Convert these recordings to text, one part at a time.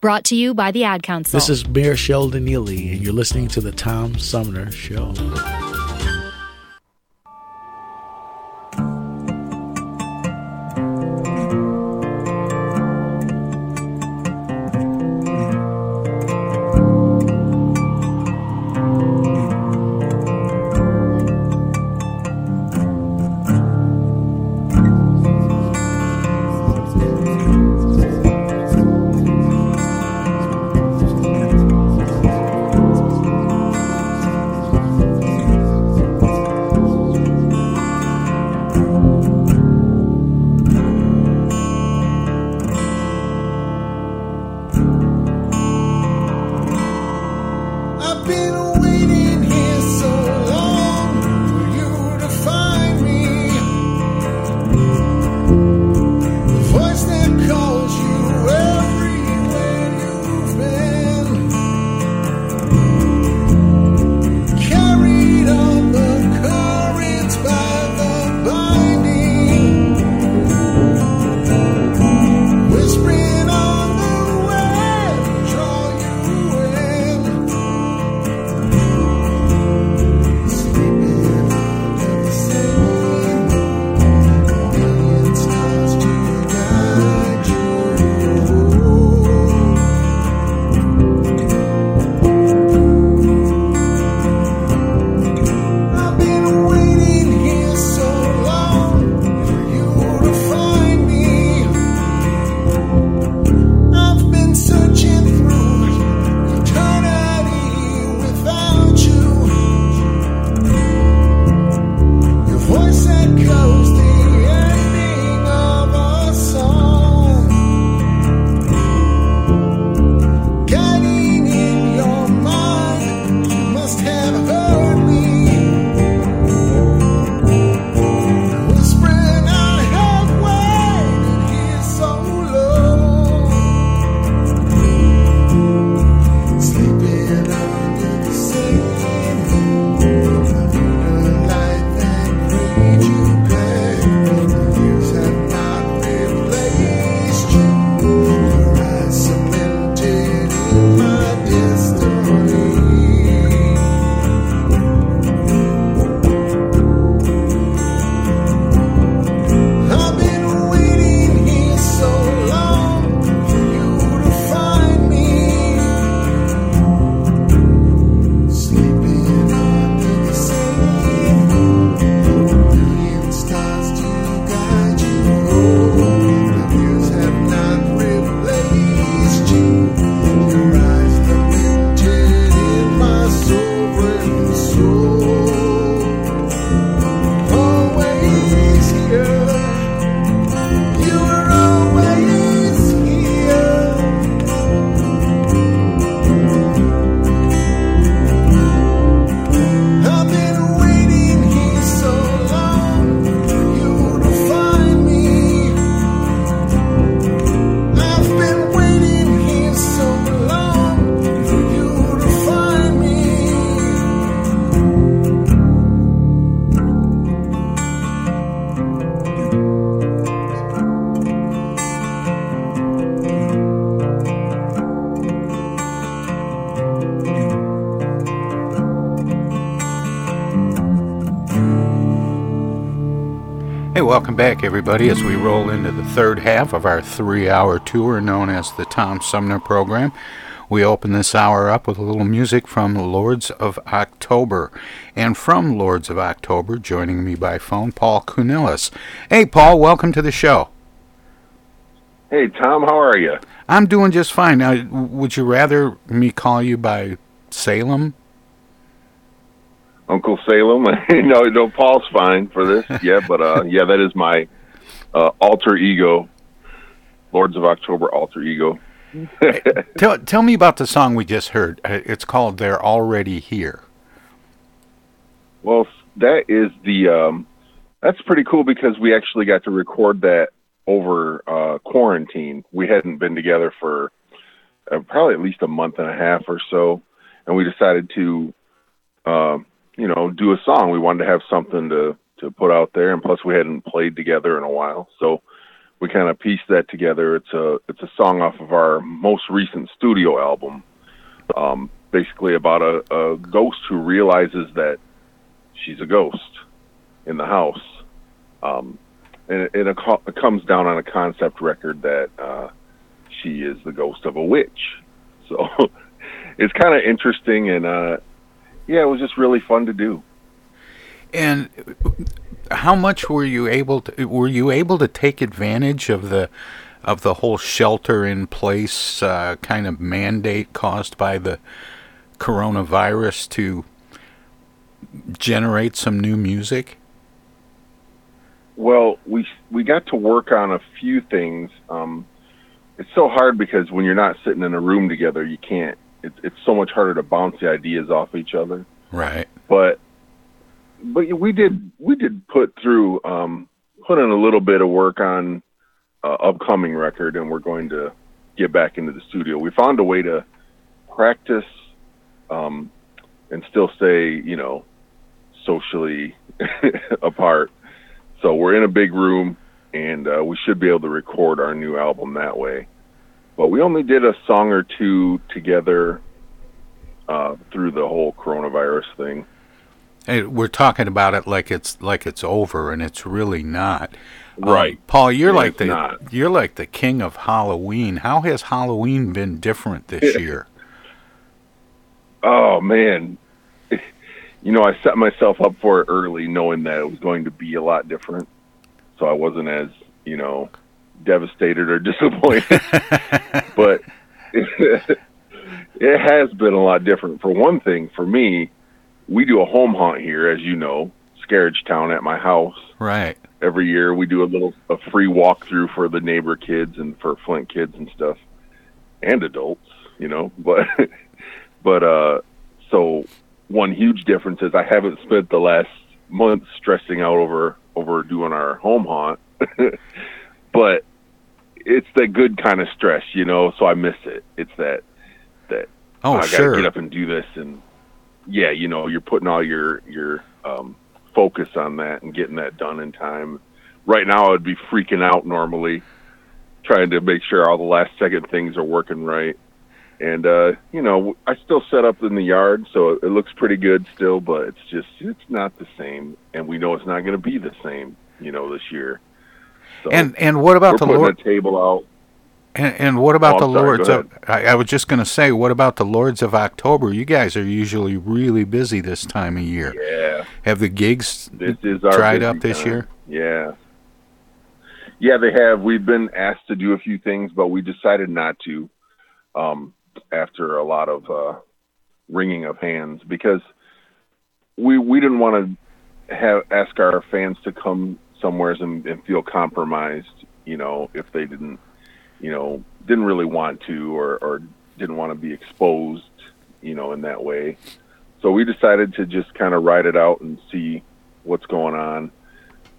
Brought to you by the Ad Council. This is Mayor Sheldon Neely, and you're listening to the Tom Sumner Show. Back, everybody, as we roll into the third half of our three hour tour known as the Tom Sumner Program. We open this hour up with a little music from Lords of October. And from Lords of October, joining me by phone, Paul Counelis. Hey, Paul, welcome to the show. Hey, Tom, how are you? I'm doing just fine. Now, would you rather me call you by Salem? Uncle Salem? no, no, Paul's fine for this. Yeah, but uh, yeah, that is my uh, alter ego, Lords of October alter ego. tell tell me about the song we just heard. Uh, it's called "They're Already Here." Well, that is the um, that's pretty cool because we actually got to record that over uh, quarantine. We hadn't been together for uh, probably at least a month and a half or so, and we decided to, uh, you know, do a song. We wanted to have something to to put out there, and plus we hadn't played together in a while, so we kind of pieced that together. It's a it's a song off of our most recent studio album, um, basically about a, a ghost who realizes that she's a ghost in the house, um, and, it, it, it, comes down on a concept record that uh, she is the ghost of a witch. So it's kind of interesting, and uh, yeah, it was just really fun to do. And how much were you able to were you able to take advantage of the of the whole shelter in place uh, kind of mandate caused by the coronavirus to generate some new music? Well, we we got to work on a few things. Um, it's so hard because when you're not sitting in a room together, you can't. It's it's so much harder to bounce the ideas off each other. Right. But but we did we did put through um, put in a little bit of work on uh, upcoming record, and we're going to get back into the studio. We found a way to practice um, and still stay, you know, socially apart. So we're in a big room, and uh, we should be able to record our new album that way. But we only did a song or two together uh, through the whole coronavirus thing. Hey, we're talking about it like it's like it's over, and it's really not. Um, right, um, Paul. You're yeah, like the not. you're like the king of Halloween. How has Halloween been different this year? Oh man, you know I set myself up for it early, knowing that it was going to be a lot different, so I wasn't as you know devastated or disappointed. but it, it has been a lot different. For one thing, for me we do a home haunt here, as you know, Scarriage Town at my house. Right. Every year we do a little a free walkthrough for the neighbor kids and for Flint kids and stuff, and adults, you know. But but uh, so one huge difference is I haven't spent the last month stressing out over over doing our home haunt, but it's the good kind of stress, you know. So I miss it. It's that that oh, I sure. gotta get up and do this and yeah, you know, you're putting all your your um, focus on that and getting that done in time. Right now, I would be freaking out normally, trying to make sure all the last second things are working right. And uh, you know, I still set up in the yard, so it looks pretty good still, but it's just it's not the same, and we know it's not going to be the same, you know, this year. So and and what about the Lord? table out? And, and what about Oh, the sorry, Lords of? I, I was just going to say, what about the Lords of October? You guys are usually really busy this time of year. Yeah. Have the gigs This is our dried up this time. year? Yeah. Yeah, they have. We've been asked to do a few things, but we decided not to um, after a lot of uh, wringing of hands because we we didn't want to have ask our fans to come somewheres and, and feel compromised. You know, if they didn't, you know, didn't really want to or, or didn't want to be exposed, you know, in that way. So we decided to just kind of ride it out and see what's going on.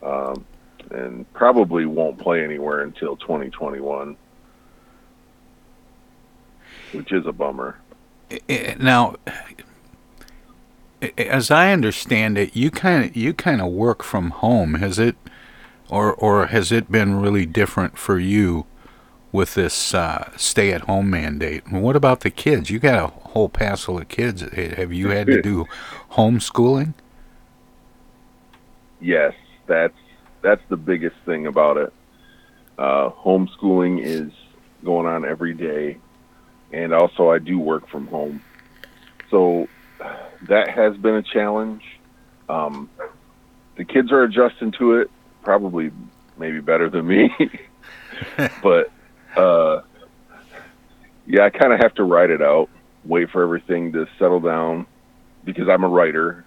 Um, and probably won't play anywhere until 2021, which is a bummer. Now, as I understand it, you kind of you kind of work from home. Has it, or or has it been really different for you with this uh, stay-at-home mandate? And what about the kids? You got a whole passel of kids. Have you had to do homeschooling? Yes, that's that's the biggest thing about it. Uh, homeschooling is going on every day, and also I do work from home, so that has been a challenge. Um, the kids are adjusting to it, probably maybe better than me, but uh, yeah, I kind of have to write it out, wait for everything to settle down, because I'm a writer,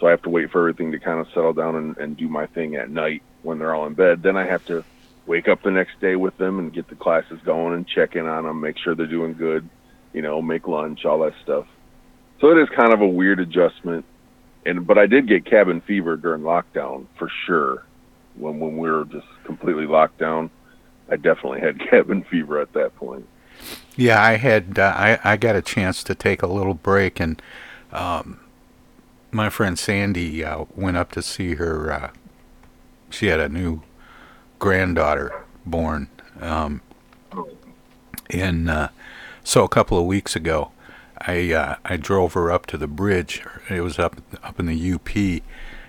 so I have to wait for everything to kind of settle down and, and do my thing at night when they're all in bed. Then I have to wake up the next day with them and get the classes going and check in on them, make sure they're doing good, you know, make lunch, all that stuff. So it is kind of a weird adjustment. And but I did get cabin fever during lockdown for sure. When when we were just completely locked down, I definitely had cabin fever at that point. Yeah, I had uh, I I got a chance to take a little break, and um, my friend Sandy uh, went up to see her. Uh, she had a new granddaughter born, um, and uh, so a couple of weeks ago, I uh, I drove her up to the bridge. It was up up in the UP.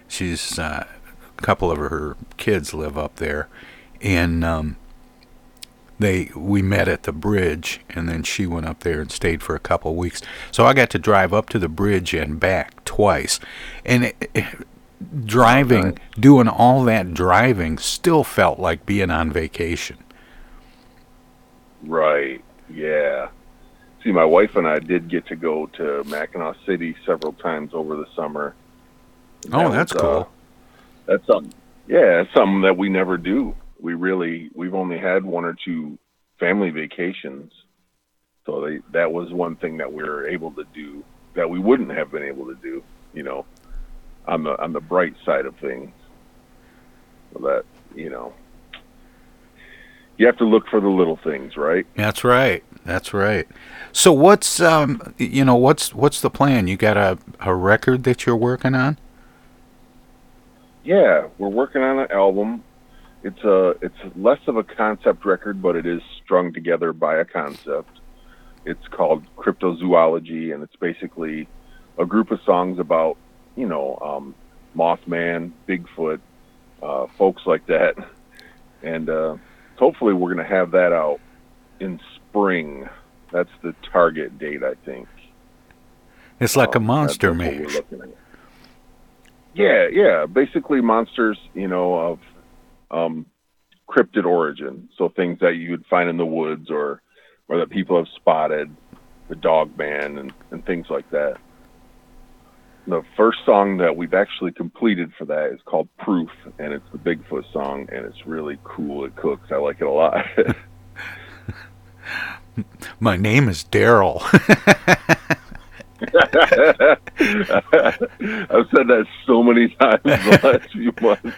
She's uh, a couple of her kids live up there, and um, they we met at the bridge, and then she went up there and stayed for a couple of weeks. So I got to drive up to the bridge and back twice, and it, it, driving, doing all that driving, still felt like being on vacation. Right. Yeah. See, my wife and I did get to go to Mackinaw City several times over the summer. Oh, that's was, cool. Uh, that's something. Yeah, it's something that we never do. We really we've only had one or two family vacations, so they, that was one thing that we were able to do that we wouldn't have been able to do. You know, on the on the bright side of things. So that you know, you have to look for the little things, right? That's right. That's right. So what's um you know what's what's the plan? You got a a record that you're working on? Yeah, we're working on an album. It's a it's less of a concept record, but it is strung together by a concept. It's called Cryptozoology, and it's basically a group of songs about you know um, Mothman, Bigfoot, uh, folks like that, and uh, hopefully we're going to have that out in spring. That's the target date, I think. It's like a Um, monster that's what we're maze. looking at. Yeah, yeah. Basically, monsters, you know, of um, cryptid origin. So things that you would find in the woods or or that people have spotted, the dog man and, and things like that. The first song that we've actually completed for that is called Proof, and it's the Bigfoot song, and it's really cool. It cooks. I like it a lot. My name is Daryl. I've said that so many times the last few months.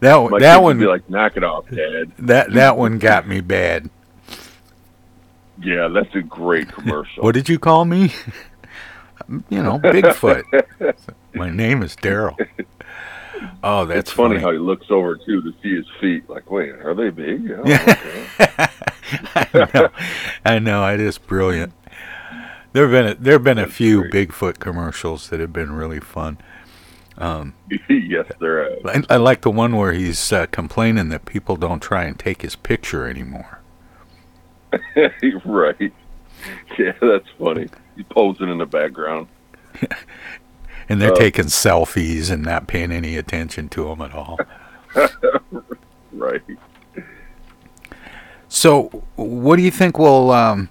That one- that one- be like, "Knock it off, Dad." that that one got me bad. Yeah, that's a great commercial. What did you call me? you know, Bigfoot. My name is Daryl. Oh, that's it's funny, funny. how he looks over too to see his feet. Like, wait, are they big? Oh, okay. I know. I know. It is brilliant. There have been a, there have been a few Bigfoot commercials that have been really fun. Um, yes, there is. I, I like the one where he's uh, complaining that people don't try and take his picture anymore. right. Yeah, that's funny. He's posing in the background. And they're Uh, taking selfies and not paying any attention to them at all. right. So, what do you think will um,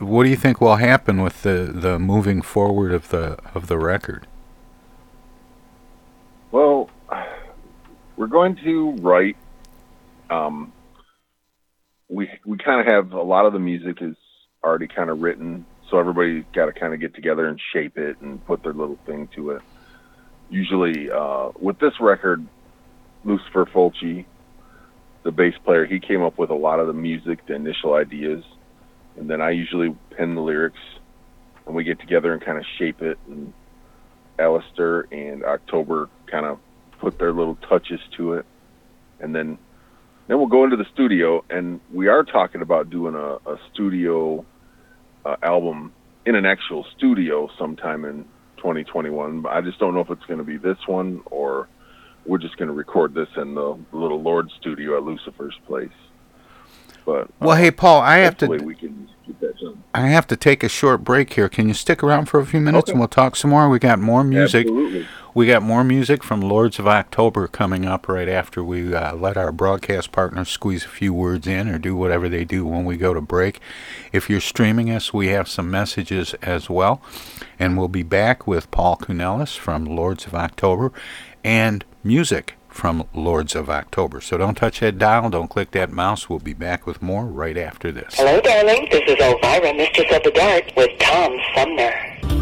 what do you think will happen with the, the moving forward of the of the record? Well, we're going to write. Um, we we kind of have a lot of the music is already kind of written, so everybody's got to kind of get together and shape it and put their little thing to it. Usually, uh, with this record, Lucifer Fulci, the bass player, he came up with a lot of the music, the initial ideas, and then I usually pen the lyrics, and we get together and kind of shape it and Alistair and October kind of put their little touches to it, and then then we'll go into the studio, and we are talking about doing a, a studio uh, album in an actual studio sometime in 2021. But I just don't know if it's going to be this one or we're just going to record this in the little Lord studio at Lucifer's place. But well, uh, hey Paul, I have to. We can get that done. I have to take a short break here. Can you stick around for a few minutes okay. and we'll talk some more? We got more music. Absolutely. We got more music from Lords of October coming up right after we uh, let our broadcast partners squeeze a few words in or do whatever they do when we go to break. If you're streaming us, we have some messages as well. And we'll be back with Paul Counelis from Lords of October and music from Lords of October. So don't touch that dial, don't click that mouse. We'll be back with more right after this. Hello, darling. This is Elvira, Mistress of the Dark, with Tom Sumner.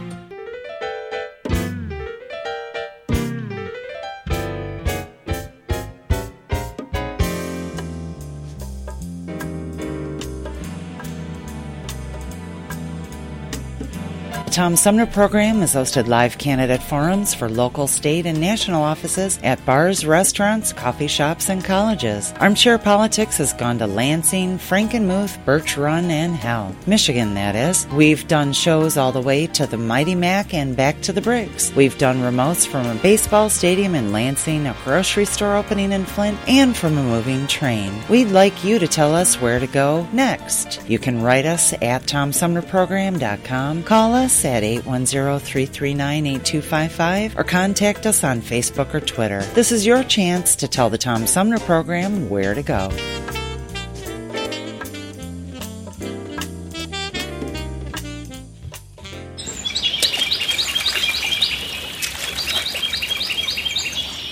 The Tom Sumner program has hosted live candidate forums for local, state, and national offices at bars, restaurants, coffee shops, and colleges. Armchair Politics has gone to Lansing, Frankenmuth, Birch Run, and Hell, Michigan, that is. We've done shows all the way to the Mighty Mac and back to the Bricks. We've done remotes from a baseball stadium in Lansing, a grocery store opening in Flint, and from a moving train. We'd like you to tell us where to go next. You can write us at TomSumnerProgram.com, call us at 810-339-8255 or contact us on Facebook or Twitter. This is your chance to tell the Tom Sumner program where to go.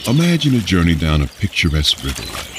Imagine a journey down a picturesque river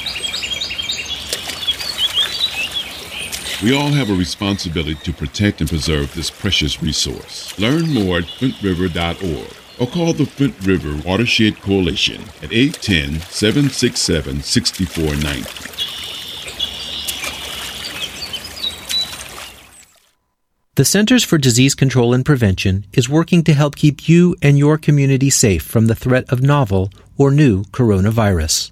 We all have a responsibility to protect and preserve this precious resource. Learn more at flintriver.org or call the Flint River Watershed Coalition at 810 767 6490. The Centers for Disease Control and Prevention is working to help keep you and your community safe from the threat of novel or new coronavirus.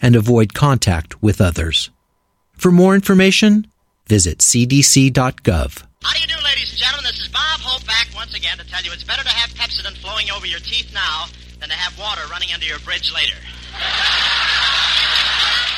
and avoid contact with others. For more information, visit cdc.gov. How do you do, ladies and gentlemen? This is Bob Hope back once again to tell you it's better to have Pepsodent flowing over your teeth now than to have water running under your bridge later.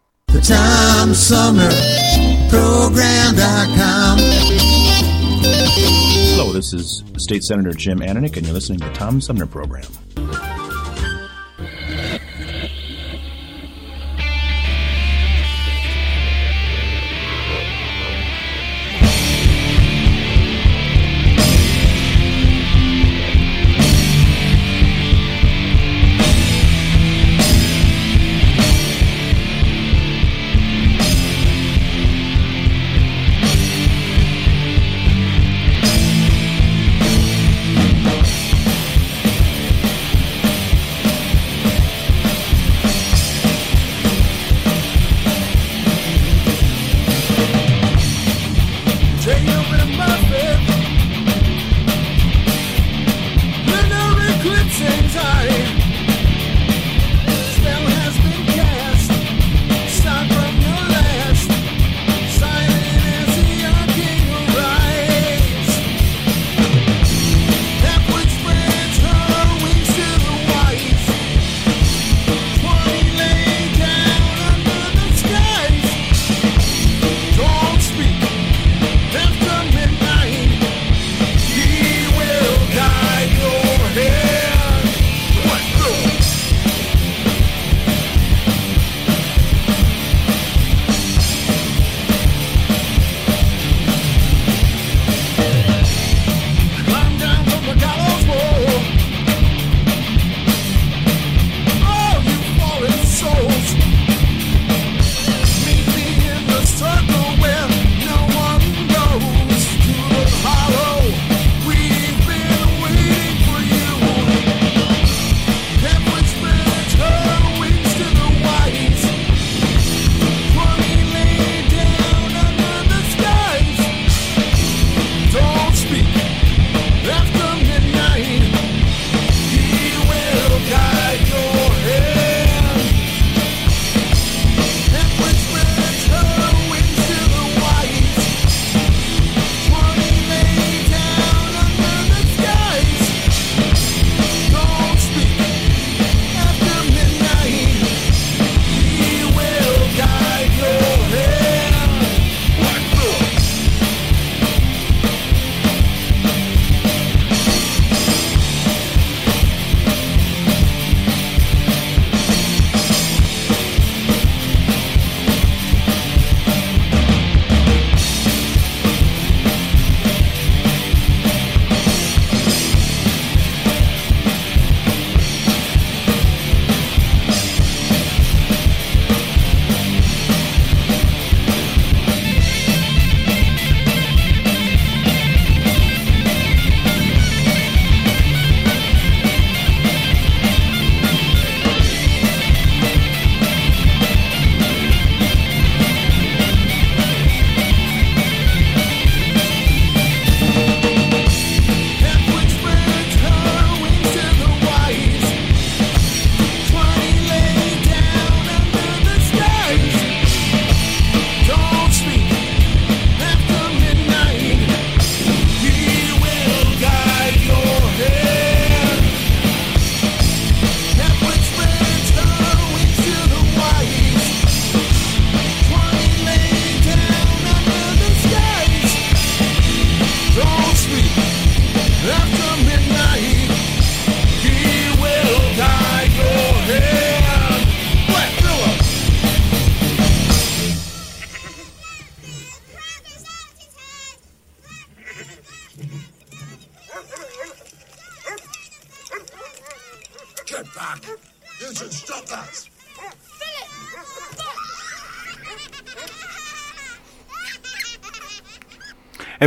The Tom Sumner Program.com. Hello, this is State Senator Jim Ananich, and you're listening to the Tom Sumner Program.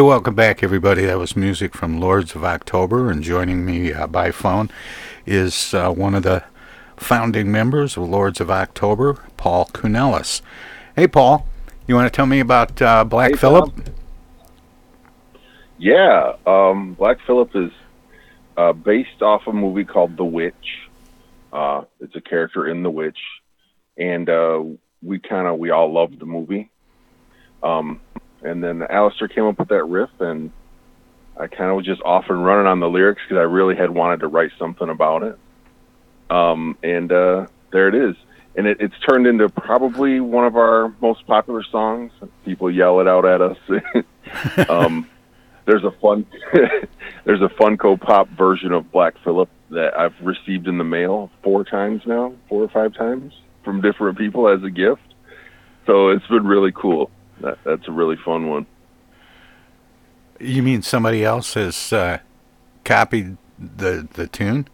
Welcome back, everybody. That was music from Lords of October, and joining me uh, by phone is uh, one of the founding members of Lords of October, Paul Counelis. Hey, Paul, you want to tell me about uh, Black Hey, Phillip? Tom. Yeah, um, Black Phillip is uh, based off a movie called The Witch. Uh, it's a character in The Witch, and uh, we kind of we all loved the movie. Um, and then Alistair came up with that riff, and I kind of was just off and running on the lyrics because I really had wanted to write something about it. Um, and uh, there it is, and it, it's turned into probably one of our most popular songs. People yell it out at us. um, there's a fun there's a Funko Pop version of Black Phillip that I've received in the mail four times now, four or five times from different people as a gift. So it's been really cool. That, that's a really fun one. You mean somebody else has uh, copied the the tune?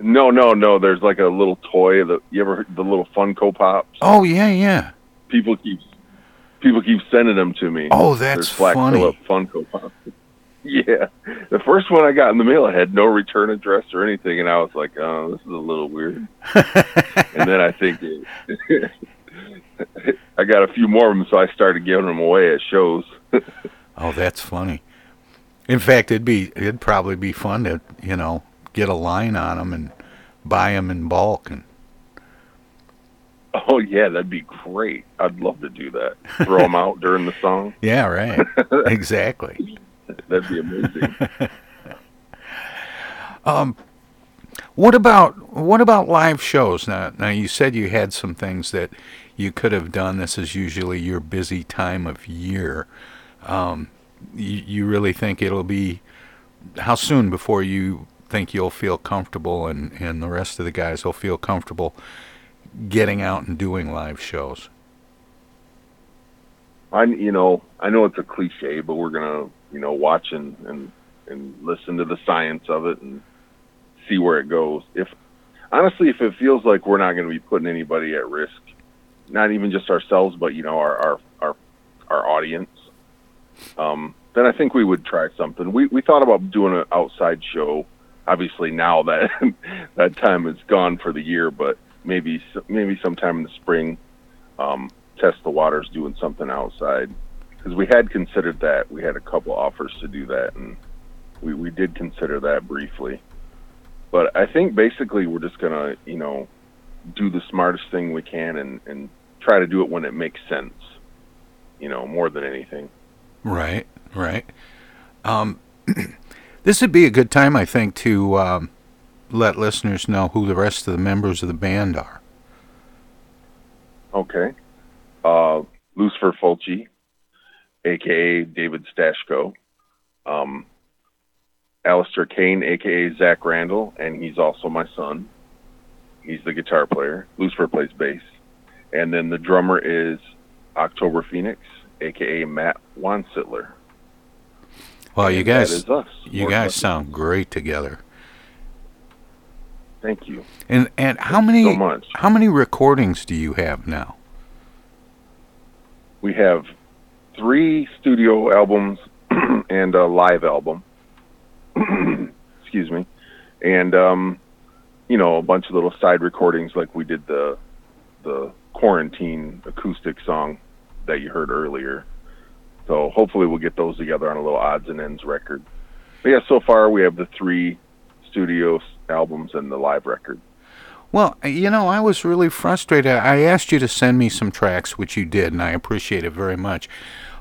No, no, no. There's like a little toy that you ever heard the little Funko Pops. Oh yeah, yeah. People keep people keep sending them to me. Oh, that's There's Black funny. Phillip Funko Pops. Yeah, the first one I got in the mail I had no return address or anything, and I was like, "Oh, this is a little weird." and then I think it, I got a few more of them, so I started giving them away at shows. Oh, that's funny. In fact, it'd be it'd probably be fun to you know get a line on them and buy them in bulk and oh yeah, that'd be great. I'd love to do that. Throw them out during the song. yeah, right, exactly. That'd be amazing. Um, what about what about live shows? Now, now you said you had some things that you could have done. This is usually your busy time of year. Um, you, you really think it'll be how soon before you think you'll feel comfortable and and the rest of the guys will feel comfortable getting out and doing live shows? I you know I know it's a cliche, but we're gonna you know watch and and and listen to the science of it and see where it goes. If honestly, if it feels like we're not going to be putting anybody at risk, not even just ourselves, but you know our our our, our audience, um, then I think we would try something. We we thought about doing an outside show. Obviously, now that that time is gone for the year, but maybe maybe sometime in the spring, um, test the waters doing something outside because we had considered that. We had a couple offers to do that, and we we did consider that briefly. But I think basically we're just gonna you know do the smartest thing we can and and try to do it when it makes sense. You know, more than anything. Right, right. Um, this would be a good time, I think, to um, let listeners know who the rest of the members of the band are. Okay. Uh, Lucifer Fulci, aka David Stashko. Um, Alistair Kane, aka Zach Randall, and he's also my son. He's the guitar player. Lucifer plays bass. And then the drummer is October Phoenix, aka Matt Wansittler. Well, you And guys, you More guys sound great together. Thank you. And and how many so how many recordings do you have now? We have three studio albums and a live album. Excuse me. And um, you know, a bunch of little side recordings like we did the quarantine acoustic song that you heard earlier. So hopefully we'll get those together on a little odds and ends record. But yeah, so far we have the three studio albums and the live record. Well, you know, I was really frustrated. I asked you to send me some tracks, which you did, and I appreciate it very much.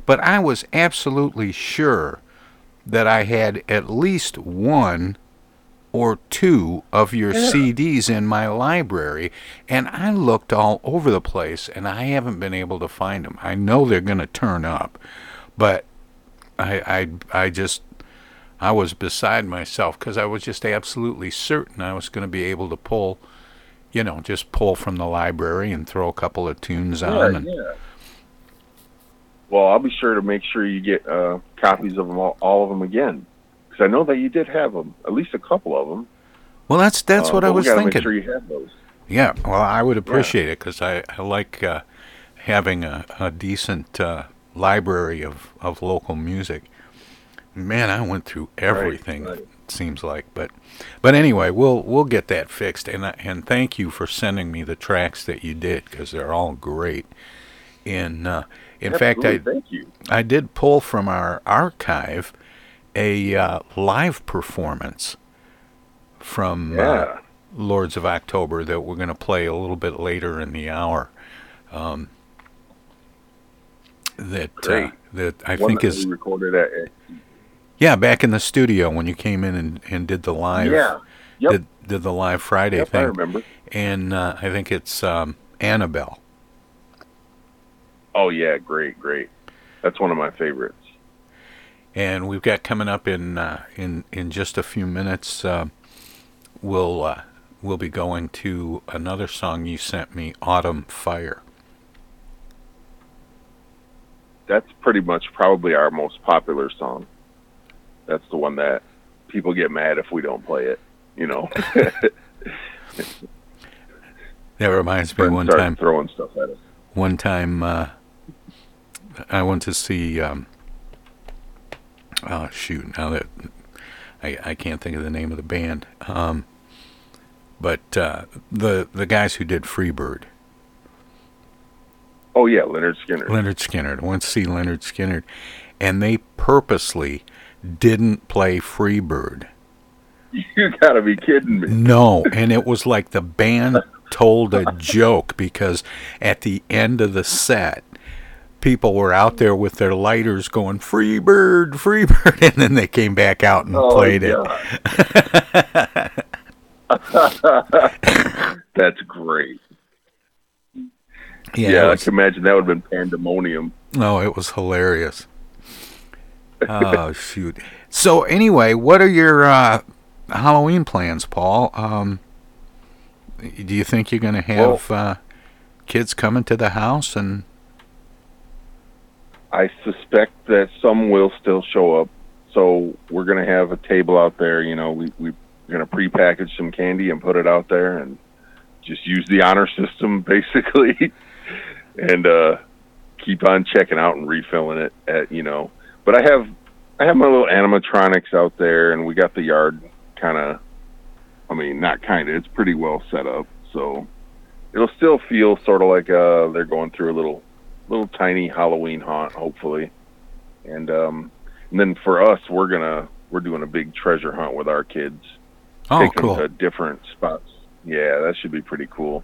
But I was absolutely sure that I had at least one or two of your Yeah. CDs in my library, and I looked all over the place, and I haven't been able to find them. I know they're going to turn up, but I, I, I just, I was beside myself because I was just absolutely certain I was going to be able to pull, you know, just pull from the library and throw a couple of tunes on. Right, and, yeah. Well, I'll be sure to make sure you get uh, copies of them all, all of them again, because I know that you did have them, at least a couple of them. Well, that's that's Uh, what I was thinking. Make sure you have those. Yeah, well, I would appreciate it because I, I like uh, having a, a decent uh, library of, of local music. Man, I went through everything. right. It seems like, but but anyway, we'll we'll get that fixed. And and thank you for sending me the tracks that you did because they're all great. In uh, in fact, I thank you. I did pull from our archive a uh, live performance from Yeah. uh, Lords of October that we're going to play a little bit later in the hour. Um, that uh, that I One think that is recorded at. yeah back in the studio when you came in and, and did the live Yeah. Yep. did, did the live Friday Yep, I thing remember. and uh, I think it's um, Annabelle Oh yeah, great, great. That's one of my favorites. And we've got coming up in uh, in in just a few minutes. Uh, we'll uh, we'll be going to another song you sent me, "Autumn Fire." That's pretty much probably our most popular song. That's the one that people get mad if we don't play it. You know, That reminds me one time. throwing stuff at us. One time, uh, I went to see. Um, oh shoot! Now that I I can't think of the name of the band, um, but uh, the the guys who did Freebird. Oh yeah, Lynyrd Skynyrd. Lynyrd Skynyrd. I went to see Lynyrd Skynyrd, and they purposely didn't play Freebird. You gotta be kidding me. No, and it was like the band told a joke because at the end of the set, people were out there with their lighters going free bird free bird and then they came back out and Oh, played it. That's great. Yeah, Yeah, I can imagine that would have been pandemonium. Oh, it was hilarious. oh shoot! So anyway, what are your uh, Halloween plans, Paul? Um, do you think you're going to have uh, kids coming to the house and? I suspect that some will still show up. So we're going to have a table out there. You know, we, we're going to prepackage some candy and put it out there and just use the honor system basically and uh, keep on checking out and refilling it at, you know, but I have, I have my little animatronics out there and we got the yard kind of, I mean, not kind of, it's pretty well set up. So it'll still feel sort of like uh, they're going through a little little tiny Halloween haunt, hopefully. And um, and then for us, we're gonna we're doing a big treasure hunt with our kids. Oh, taking cool. them to different spots. Yeah, that should be pretty cool.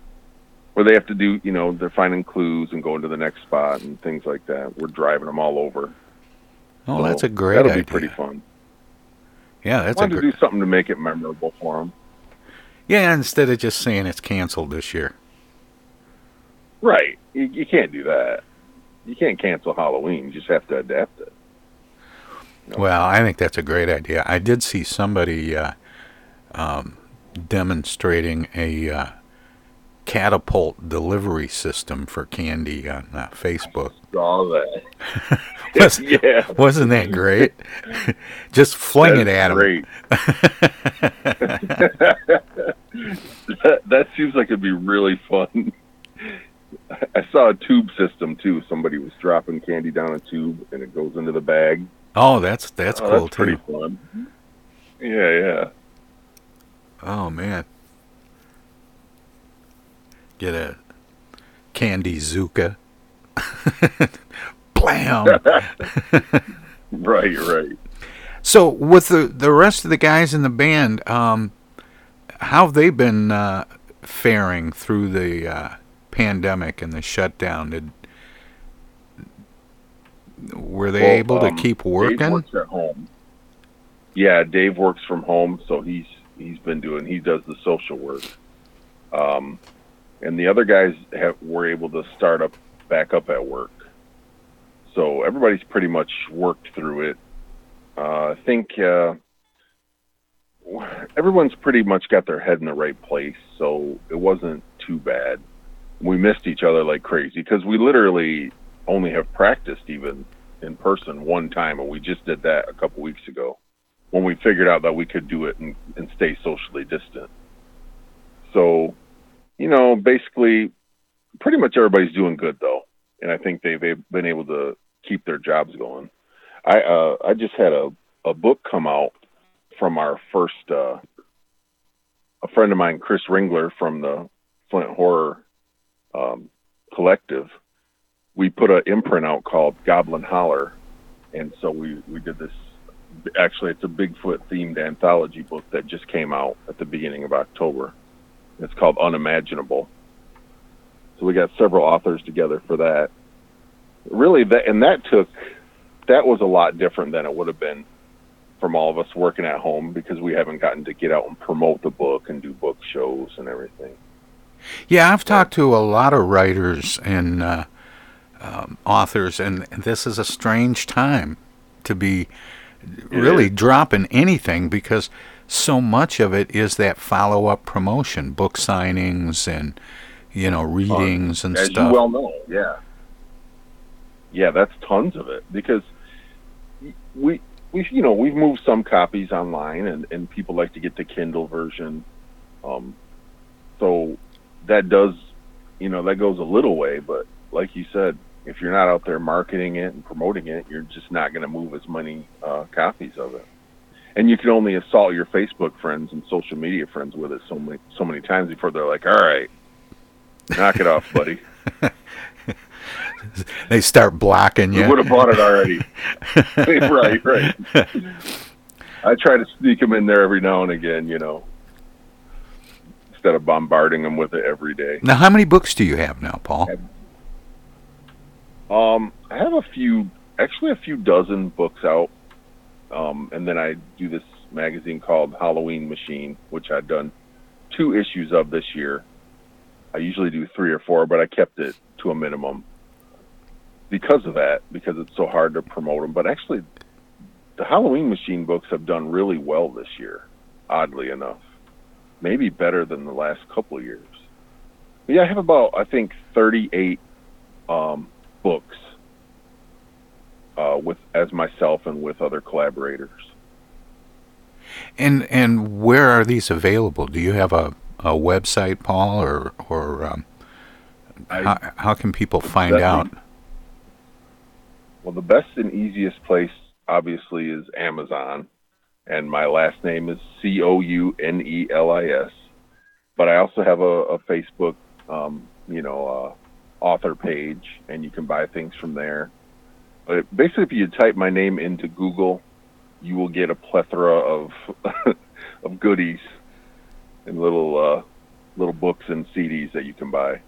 Where they have to do, you know, they're finding clues and going to the next spot and things like that. We're driving them all over. Oh, So that's a great That'll idea. be pretty fun. Yeah, that's a Wanted to do something to make it memorable for them. Yeah, instead of just saying it's canceled this year. Right. You, you can't do that. You can't cancel Halloween. You just have to adapt it. Well, I think that's a great idea. I did see somebody uh, um, demonstrating a uh, catapult delivery system for candy on uh, Facebook. Saw that. Was, yeah. Wasn't that great? Just fling it at great. that, that seems like it'd be really fun. I saw a tube system too. Somebody was dropping candy down a tube and it goes into the bag. Oh, that's that's Oh, cool that's too. pretty fun. Yeah, yeah. Oh man. Get a candy Zuka. Blam. right, right. So with the the rest of the guys in the band, um, how have they been uh, faring through the uh, pandemic and the shutdown? Did were they Well, able to um, keep Dave working? works at home. Yeah, Dave works from home, so he's he's been doing. He does the social work, um, and the other guys have, were able to start up back up at work. So everybody's pretty much worked through it. Uh, I think uh, everyone's pretty much got their head in the right place, so it wasn't too bad. We missed each other like crazy because we literally only have practiced even in person one time, and we just did that a couple weeks ago when we figured out that we could do it and, and stay socially distant. So, you know, basically, pretty much everybody's doing good though, and I think they've, they've been able to keep their jobs going. I uh, I just had a a book come out from our first uh, a friend of mine, Chris Ringler from the Flint Horror um, Collective. We put an imprint out called Goblin Holler, and so we we did this. Actually, it's a Bigfoot themed anthology book that just came out at the beginning of October. It's called Unimaginable. So we got several authors together for that. Really, that and that took that was a lot different than it would have been from all of us working at home because we haven't gotten to get out and promote the book and do book shows and everything. Yeah, I've talked to a lot of writers and uh, um, authors, and this is a strange time to be really dropping anything because so much of it is that follow up promotion, book signings, and you know readings and As stuff. you well know, yeah, yeah, that's tons of it because we we you know we've moved some copies online and and people like to get the Kindle version, um, so that does you know that goes a little way, but like you said, if you're not out there marketing it and promoting it, you're just not going to move as many uh, copies of it. And you can only assault your Facebook friends and social media friends with it so many so many times before they're like, "All right, knock it off, buddy." they start blocking you. You would have bought it already. right, right. I try to sneak them in there every now and again, you know, instead of bombarding them with it every day. Now, how many books do you have now, Paul? Um, I have a few, actually a few dozen books out, um, and then I do this magazine called Halloween Machine, which I've done two issues of this year. I usually do three or four, but I kept it to a minimum because of that, because it's so hard to promote them. But actually, the Halloween Machine books have done really well this year, oddly enough. Maybe better than the last couple of years. But yeah, I have about, I think, 38 um, books uh, with as myself and with other collaborators. And and where are these available? Do you have a, a website, Paul, or or um, how how can people find out? Well, the best and easiest place, obviously, is Amazon, and my last name is C O U N E L I S. But I also have a, a Facebook, um, you know, uh, author page, and you can buy things from there. But basically, if you type my name into Google, you will get a plethora of of goodies and little uh, little books and CDs that you can buy.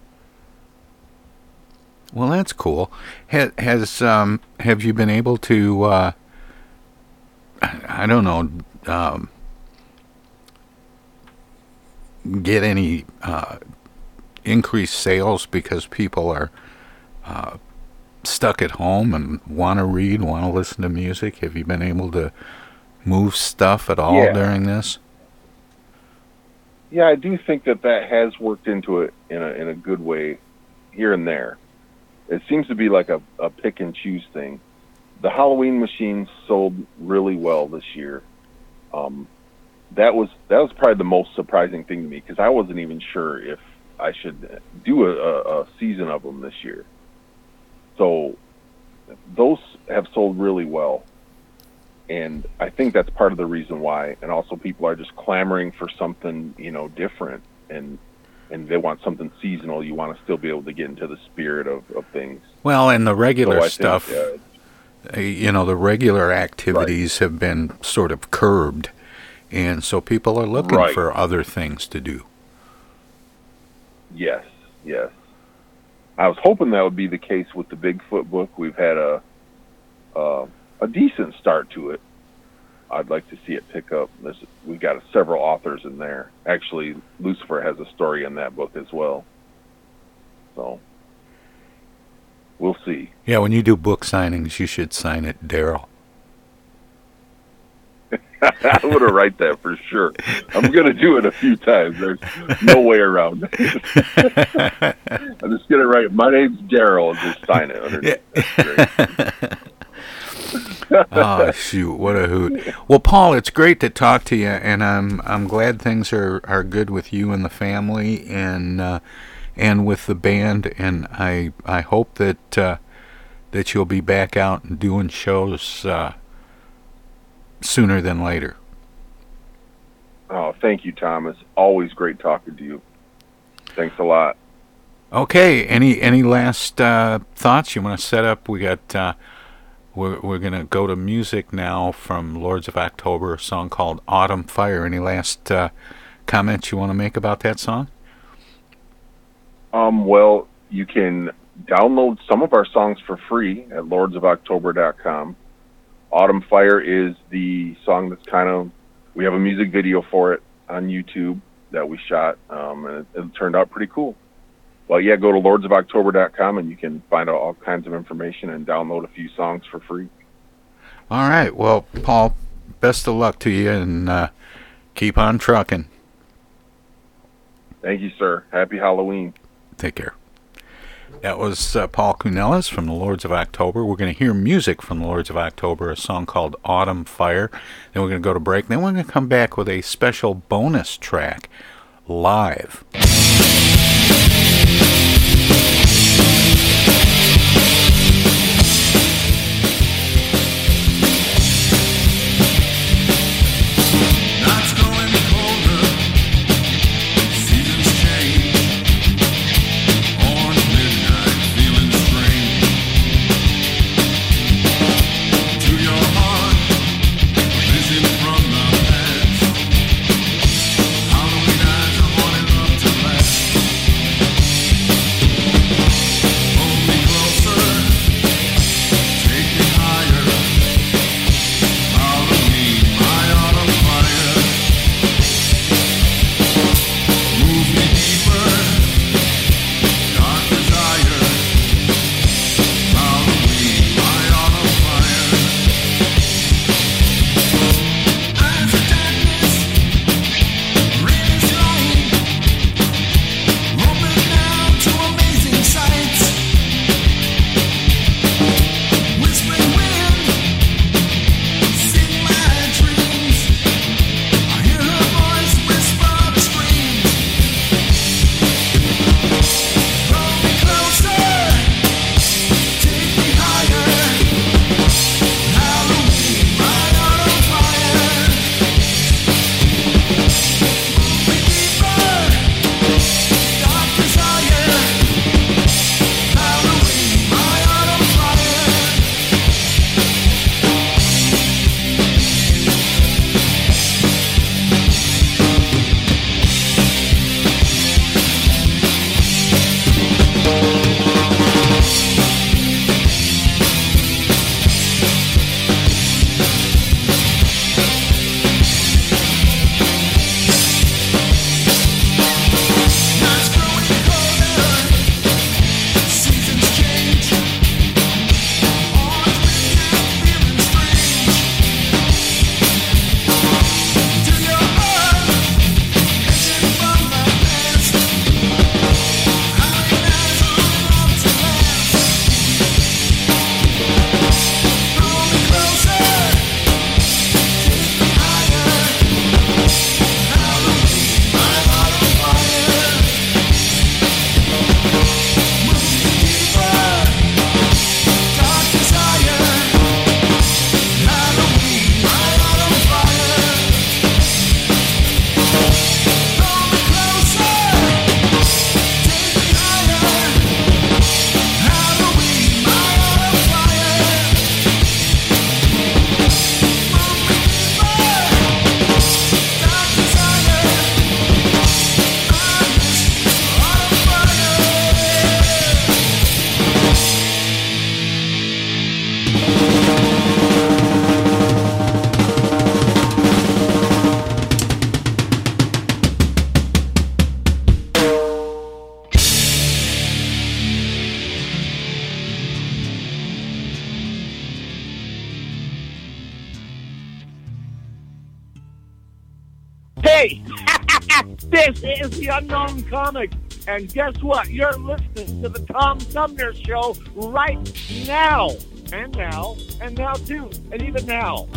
Well, that's cool. Has, has um have you been able to? Uh, I don't know. Um, get any uh, increased sales because people are uh, stuck at home and want to read, want to listen to music? Have you been able to move stuff at all Yeah. during this? Yeah, I do think that that has worked into it in a in a good way here and there. It seems to be like a, a pick and choose thing. The Halloween machines sold really well this year. Um, that was that was probably the most surprising thing to me because I wasn't even sure if I should do a, a, season of them this year. So those have sold really well and I think that's part of the reason why. And also, people are just clamoring for something you know different, and and they want something seasonal. You want to still be able to get into the spirit of, of things. Well, and the regular So think, stuff, uh, uh, you know, the regular activities have been sort of curbed, and so people are looking Right. for other things to do. Yes, yes. I was hoping that would be the case with the Bigfoot book. We've had a uh, a decent start to it. I'd like to see it pick up. There's, we've got several authors in there. Actually, Lucifer has a story in that book as well. So we'll see. Yeah, when you do book signings, you should sign it Daryl. I'm going to write that for sure. I'm going to do it a few times. There's no way around it. I'm just going to write, my name's Daryl, and just sign it underneath. Great. oh shoot, what a hoot! Well, Paul, it's great to talk to you, and I'm I'm glad things are, are good with you and the family, and uh, and with the band, and I I hope that uh, that you'll be back out and doing shows uh, sooner than later. Oh, thank you, Thomas. Always great talking to you. Thanks a lot. Okay. Any any last uh, thoughts you want to set up? We got. Uh, we're we're gonna go to music now from Lords of October, a song called Autumn Fire. Any last uh, comments you want to make about that song? Um, well, you can download some of our songs for free at lordsofoctober.com. Autumn Fire is the song that's kind of we have a music video for it on YouTube that we shot, um, and it, it turned out pretty cool. Well, yeah, go to lordsofoctober.com and you can find out all kinds of information and download a few songs for free. All right. Well, Paul, best of luck to you and uh, keep on trucking. Thank you, sir. Happy Halloween. Take care. That was uh, Paul Counelis from the Lords of October. We're going to hear music from the Lords of October, a song called Autumn Fire. Then we're going to go to break. Then we're going to come back with a special bonus track live. Unknown Comic, and guess what? You're listening to the Tom Sumner Show right now. and now, and now too, and even now.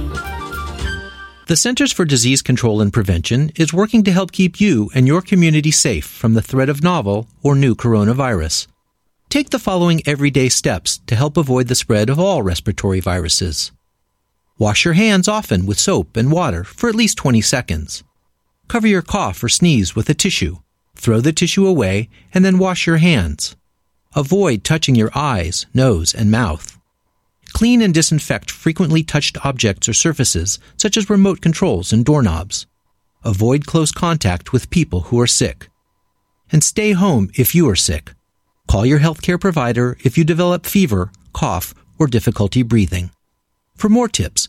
The Centers for Disease Control and Prevention is working to help keep you and your community safe from the threat of novel or new coronavirus. Take the following everyday steps to help avoid the spread of all respiratory viruses. Wash your hands often with soap and water for at least 20 seconds. Cover your cough or sneeze with a tissue. Throw the tissue away and then wash your hands. Avoid touching your eyes, nose, and mouth. Clean and disinfect frequently touched objects or surfaces, such as remote controls and doorknobs. Avoid close contact with people who are sick. And stay home if you are sick. Call your healthcare provider if you develop fever, cough, or difficulty breathing. For more tips,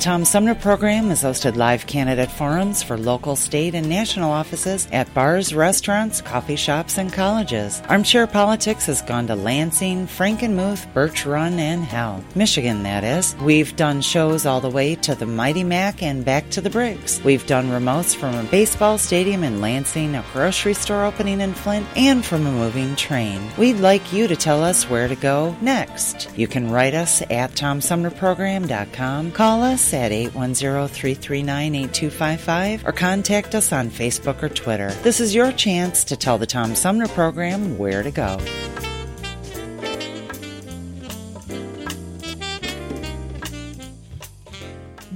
Tom Sumner program has hosted live candidate forums for local, state, and national offices at bars, restaurants, coffee shops, and colleges. Armchair Politics has gone to Lansing, Frankenmuth, Birch Run, and Hell, Michigan, that is. We've done shows all the way to the Mighty Mac and back to the Bricks. We've done remotes from a baseball stadium in Lansing, a grocery store opening in Flint, and from a moving train. We'd like you to tell us where to go next. You can write us at TomSumnerProgram.com, call us at 810-339-8255 or contact us on Facebook or Twitter. This is your chance to tell the Tom Sumner program where to go.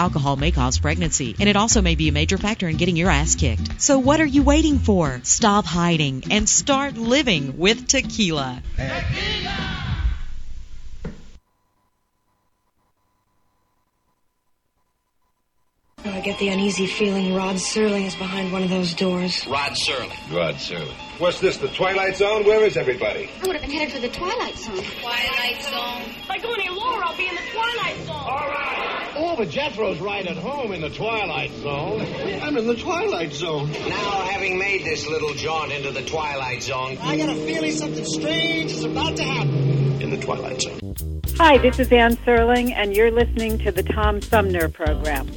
Alcohol may cause pregnancy. And it also may be a major factor in getting your ass kicked. So what are you waiting for? Stop hiding and start living with tequila. Oh, I get the uneasy feeling Rod Serling is behind one of those doors. Rod Serling. Rod Serling. What's this, the Twilight Zone? Where is everybody? I would have been headed for the Twilight Zone. Twilight Zone. If I go any lower, I'll be in the Twilight Zone. All right. Oh, but Jethro's right at home in the Twilight Zone. I'm in the Twilight Zone. Now, having made this little jaunt into the Twilight Zone, I got a feeling something strange is about to happen in the Twilight Zone. Hi, this is Anne Serling, and you're listening to the Tom Sumner Program.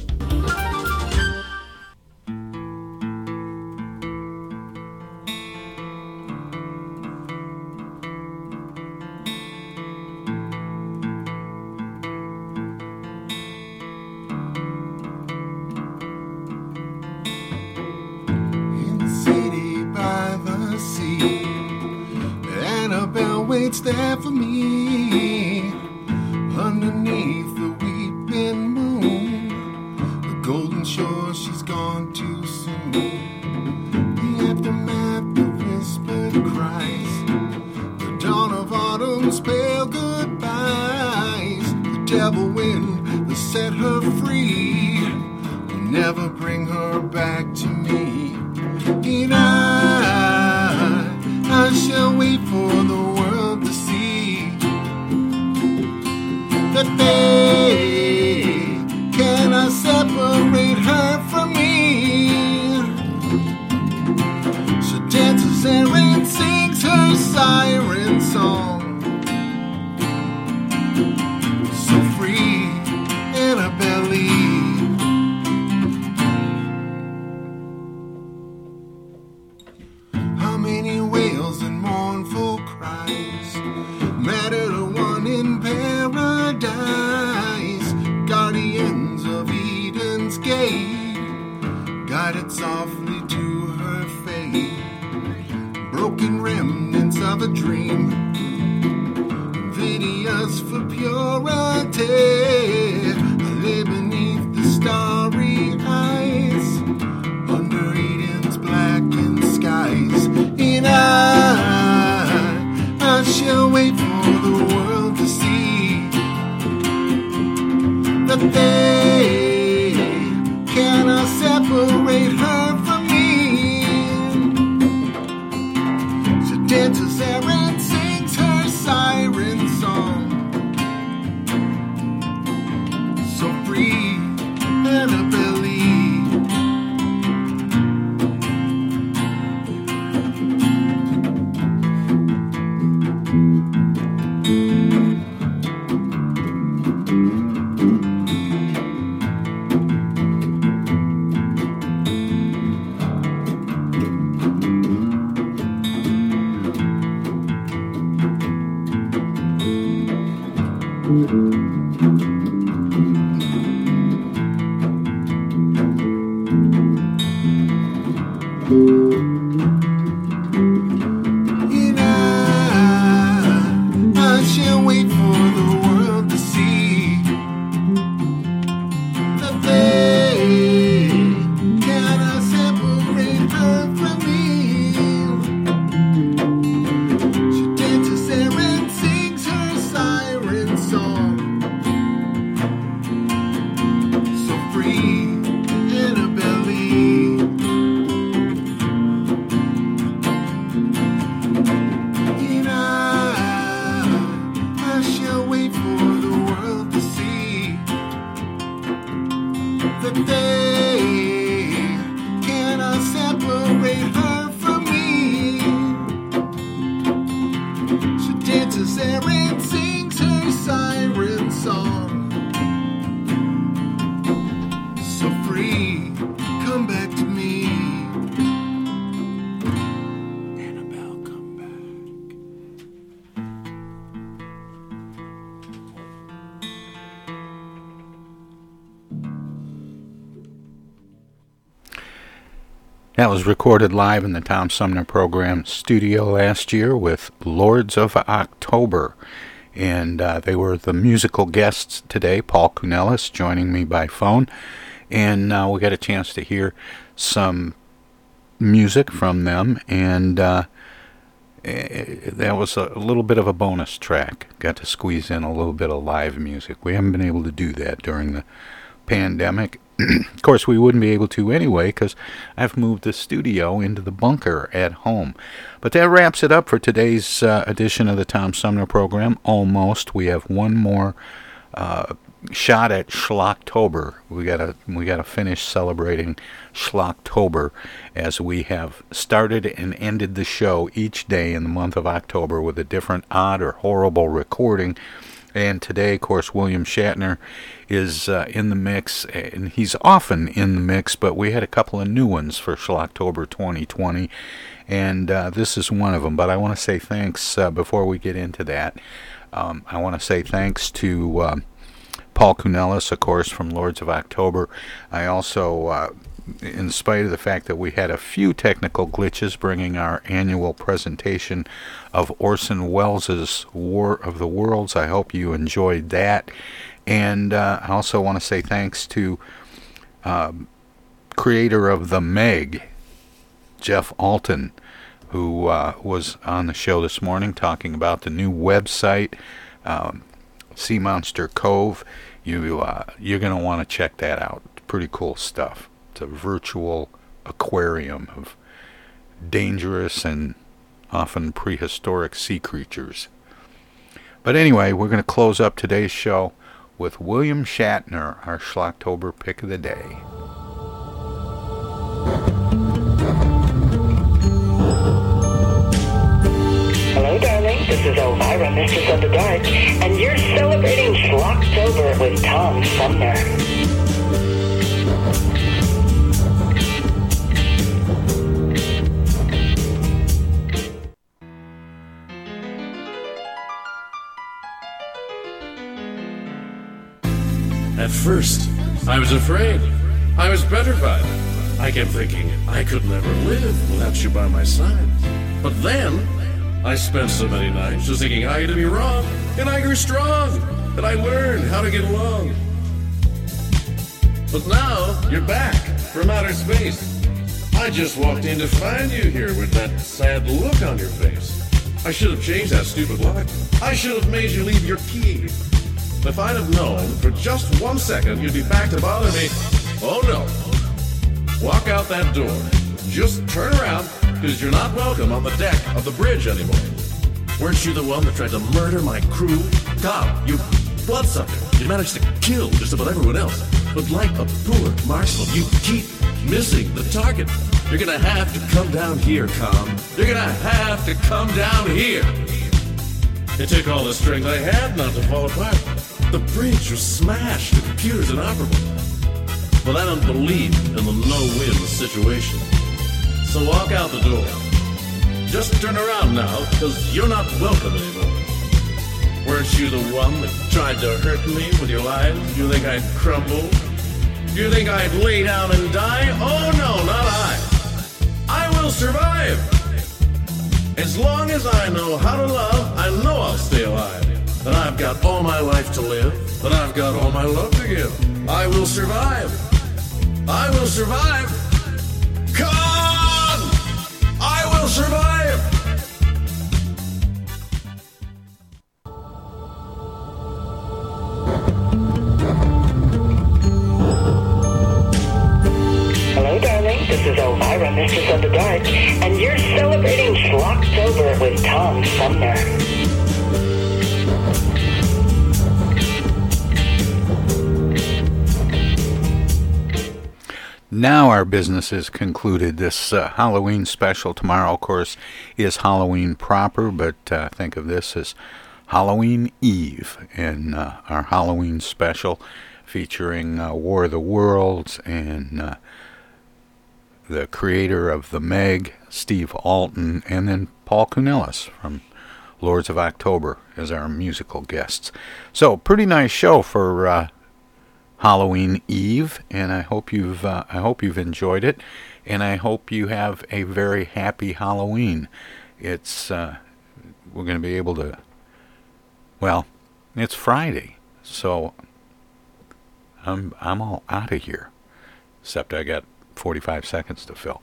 Waits there for me. beneath That was recorded live in the Tom Sumner program studio last year with Lords of October. And uh, they were the musical guests today, Paul Counelis joining me by phone. And uh, we got a chance to hear some music from them. And uh, eh, that was a little bit of a bonus track. Got to squeeze in a little bit of live music. We haven't been able to do that during the pandemic. of course, we wouldn't be able to anyway because I've moved the studio into the bunker at home. But that wraps it up for today's uh, edition of the Tom Sumner program. Almost. We have one more uh, shot at Schlocktober. We gotta we gotta finish celebrating Schlocktober as we have started and ended the show each day in the month of October with a different odd or horrible recording. And today, of course, William Shatner is uh, in the mix, and he's often in the mix, but we had a couple of new ones for Schlocktober 2020, and uh, this is one of them. But I want to say thanks uh, before we get into that. Um, I want to say thanks to uh, Paul Counelis, of course, from Lords of October. I also uh, in spite of the fact that we had a few technical glitches bringing our annual presentation of Orson Welles' War of the Worlds. I hope you enjoyed that. And uh, I also want to say thanks to uh, creator of The Meg, Jeff Alten, who uh, was on the show this morning talking about the new website, um, Sea Monster Cove. You, uh, you're going to want to check that out. Pretty cool stuff. A virtual aquarium of dangerous and often prehistoric sea creatures. But anyway, we're going to close up today's show with William Shatner, our Schlocktober pick of the day. Hello, darling. This is Elvira, Mistress of the Dark, and you're celebrating Schlocktober with Tom Sumner. First, I was afraid. I was petrified. I kept thinking I could never live without you by my side. But then, I spent so many nights just thinking I did be wrong, and I grew strong, and I learned how to get along. But now, you're back from outer space. I just walked in to find you here with that sad look on your face. I should have changed that stupid lock. I should have made you leave your key. If I'd have known for just one second you'd be back to bother me, oh no. Walk out that door. Just turn around, because you're not welcome on the deck of the bridge anymore. Weren't you the one that tried to murder my crew? God, you bloodsucker. You managed to kill just about everyone else. But like a poor marksman, you keep missing the target. You're gonna have to come down here, Com. You're gonna have to come down here. It took all the strength I had not to fall apart. The bridge was smashed, the computer's inoperable. But I don't believe in the no-win situation. So walk out the door. Just turn around now, because you're not welcome anymore. Weren't you the one that tried to hurt me with your lies? Do you think I'd crumble? Do you think I'd lay down and die? Oh no, not I. I will survive. As long as I know how to love, I know I'll stay. That I've got all my life to live. That I've got all my love to give. I will survive. I will survive. Come on! I will survive. Hello, darling. This is Elvira, Mistress of the Dark, and you're celebrating Schlocktober with Tom Sumner. Now our business is concluded. This uh, Halloween special tomorrow, of course, is Halloween proper, but uh, think of this as Halloween Eve in uh, our Halloween special featuring uh, War of the Worlds and uh, the creator of The Meg, Steve Alten, and then Paul Counelis from Lords of October as our musical guests. So, pretty nice show for uh, Halloween Eve, and I hope you've uh, I hope you've enjoyed it, and I hope you have a very happy Halloween. It's uh, we're going to be able to. Well, it's Friday, so I'm I'm all out of here, except I got 45 seconds to fill.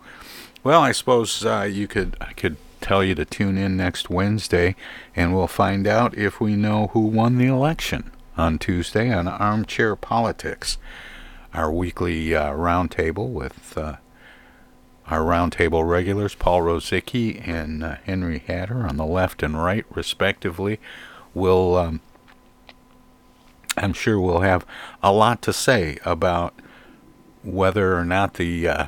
Well, I suppose uh, you could I could tell you to tune in next Wednesday, and we'll find out if we know who won the election on Tuesday on Armchair Politics, our weekly uh, roundtable with uh, our roundtable regulars, Paul Rosicki and uh, Henry Hatter on the left and right, respectively. Will um, I'm sure we'll have a lot to say about whether or not the uh,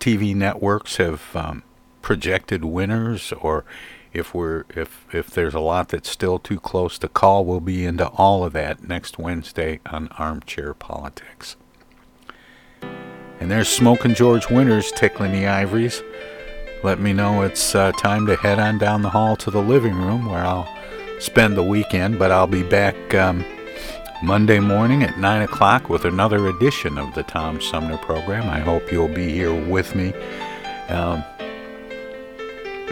TV networks have um, projected winners or if we're if if there's a lot that's still too close to call, we'll be into all of that next Wednesday on Armchair Politics. And there's Smoking George Winters tickling the ivories. Let me know it's uh, time to head on down the hall to the living room where I'll spend the weekend, but I'll be back um, Monday morning at 9 o'clock with another edition of the Tom Sumner program. I hope you'll be here with me. Um,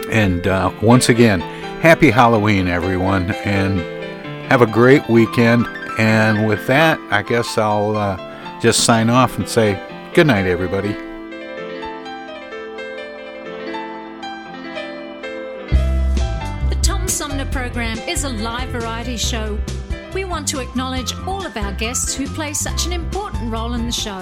and uh, once again, happy Halloween, everyone, and have a great weekend. And with that, I guess I'll uh, just sign off and say good night, everybody. The Tom Sumner program is a live variety show. We want to acknowledge all of our guests who play such an important role in the show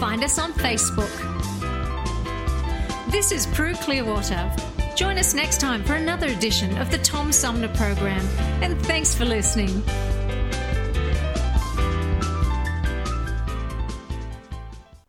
find us on Facebook. This is Prue Clearwater. Join us next time for another edition of the Tom Sumner program, and thanks for listening.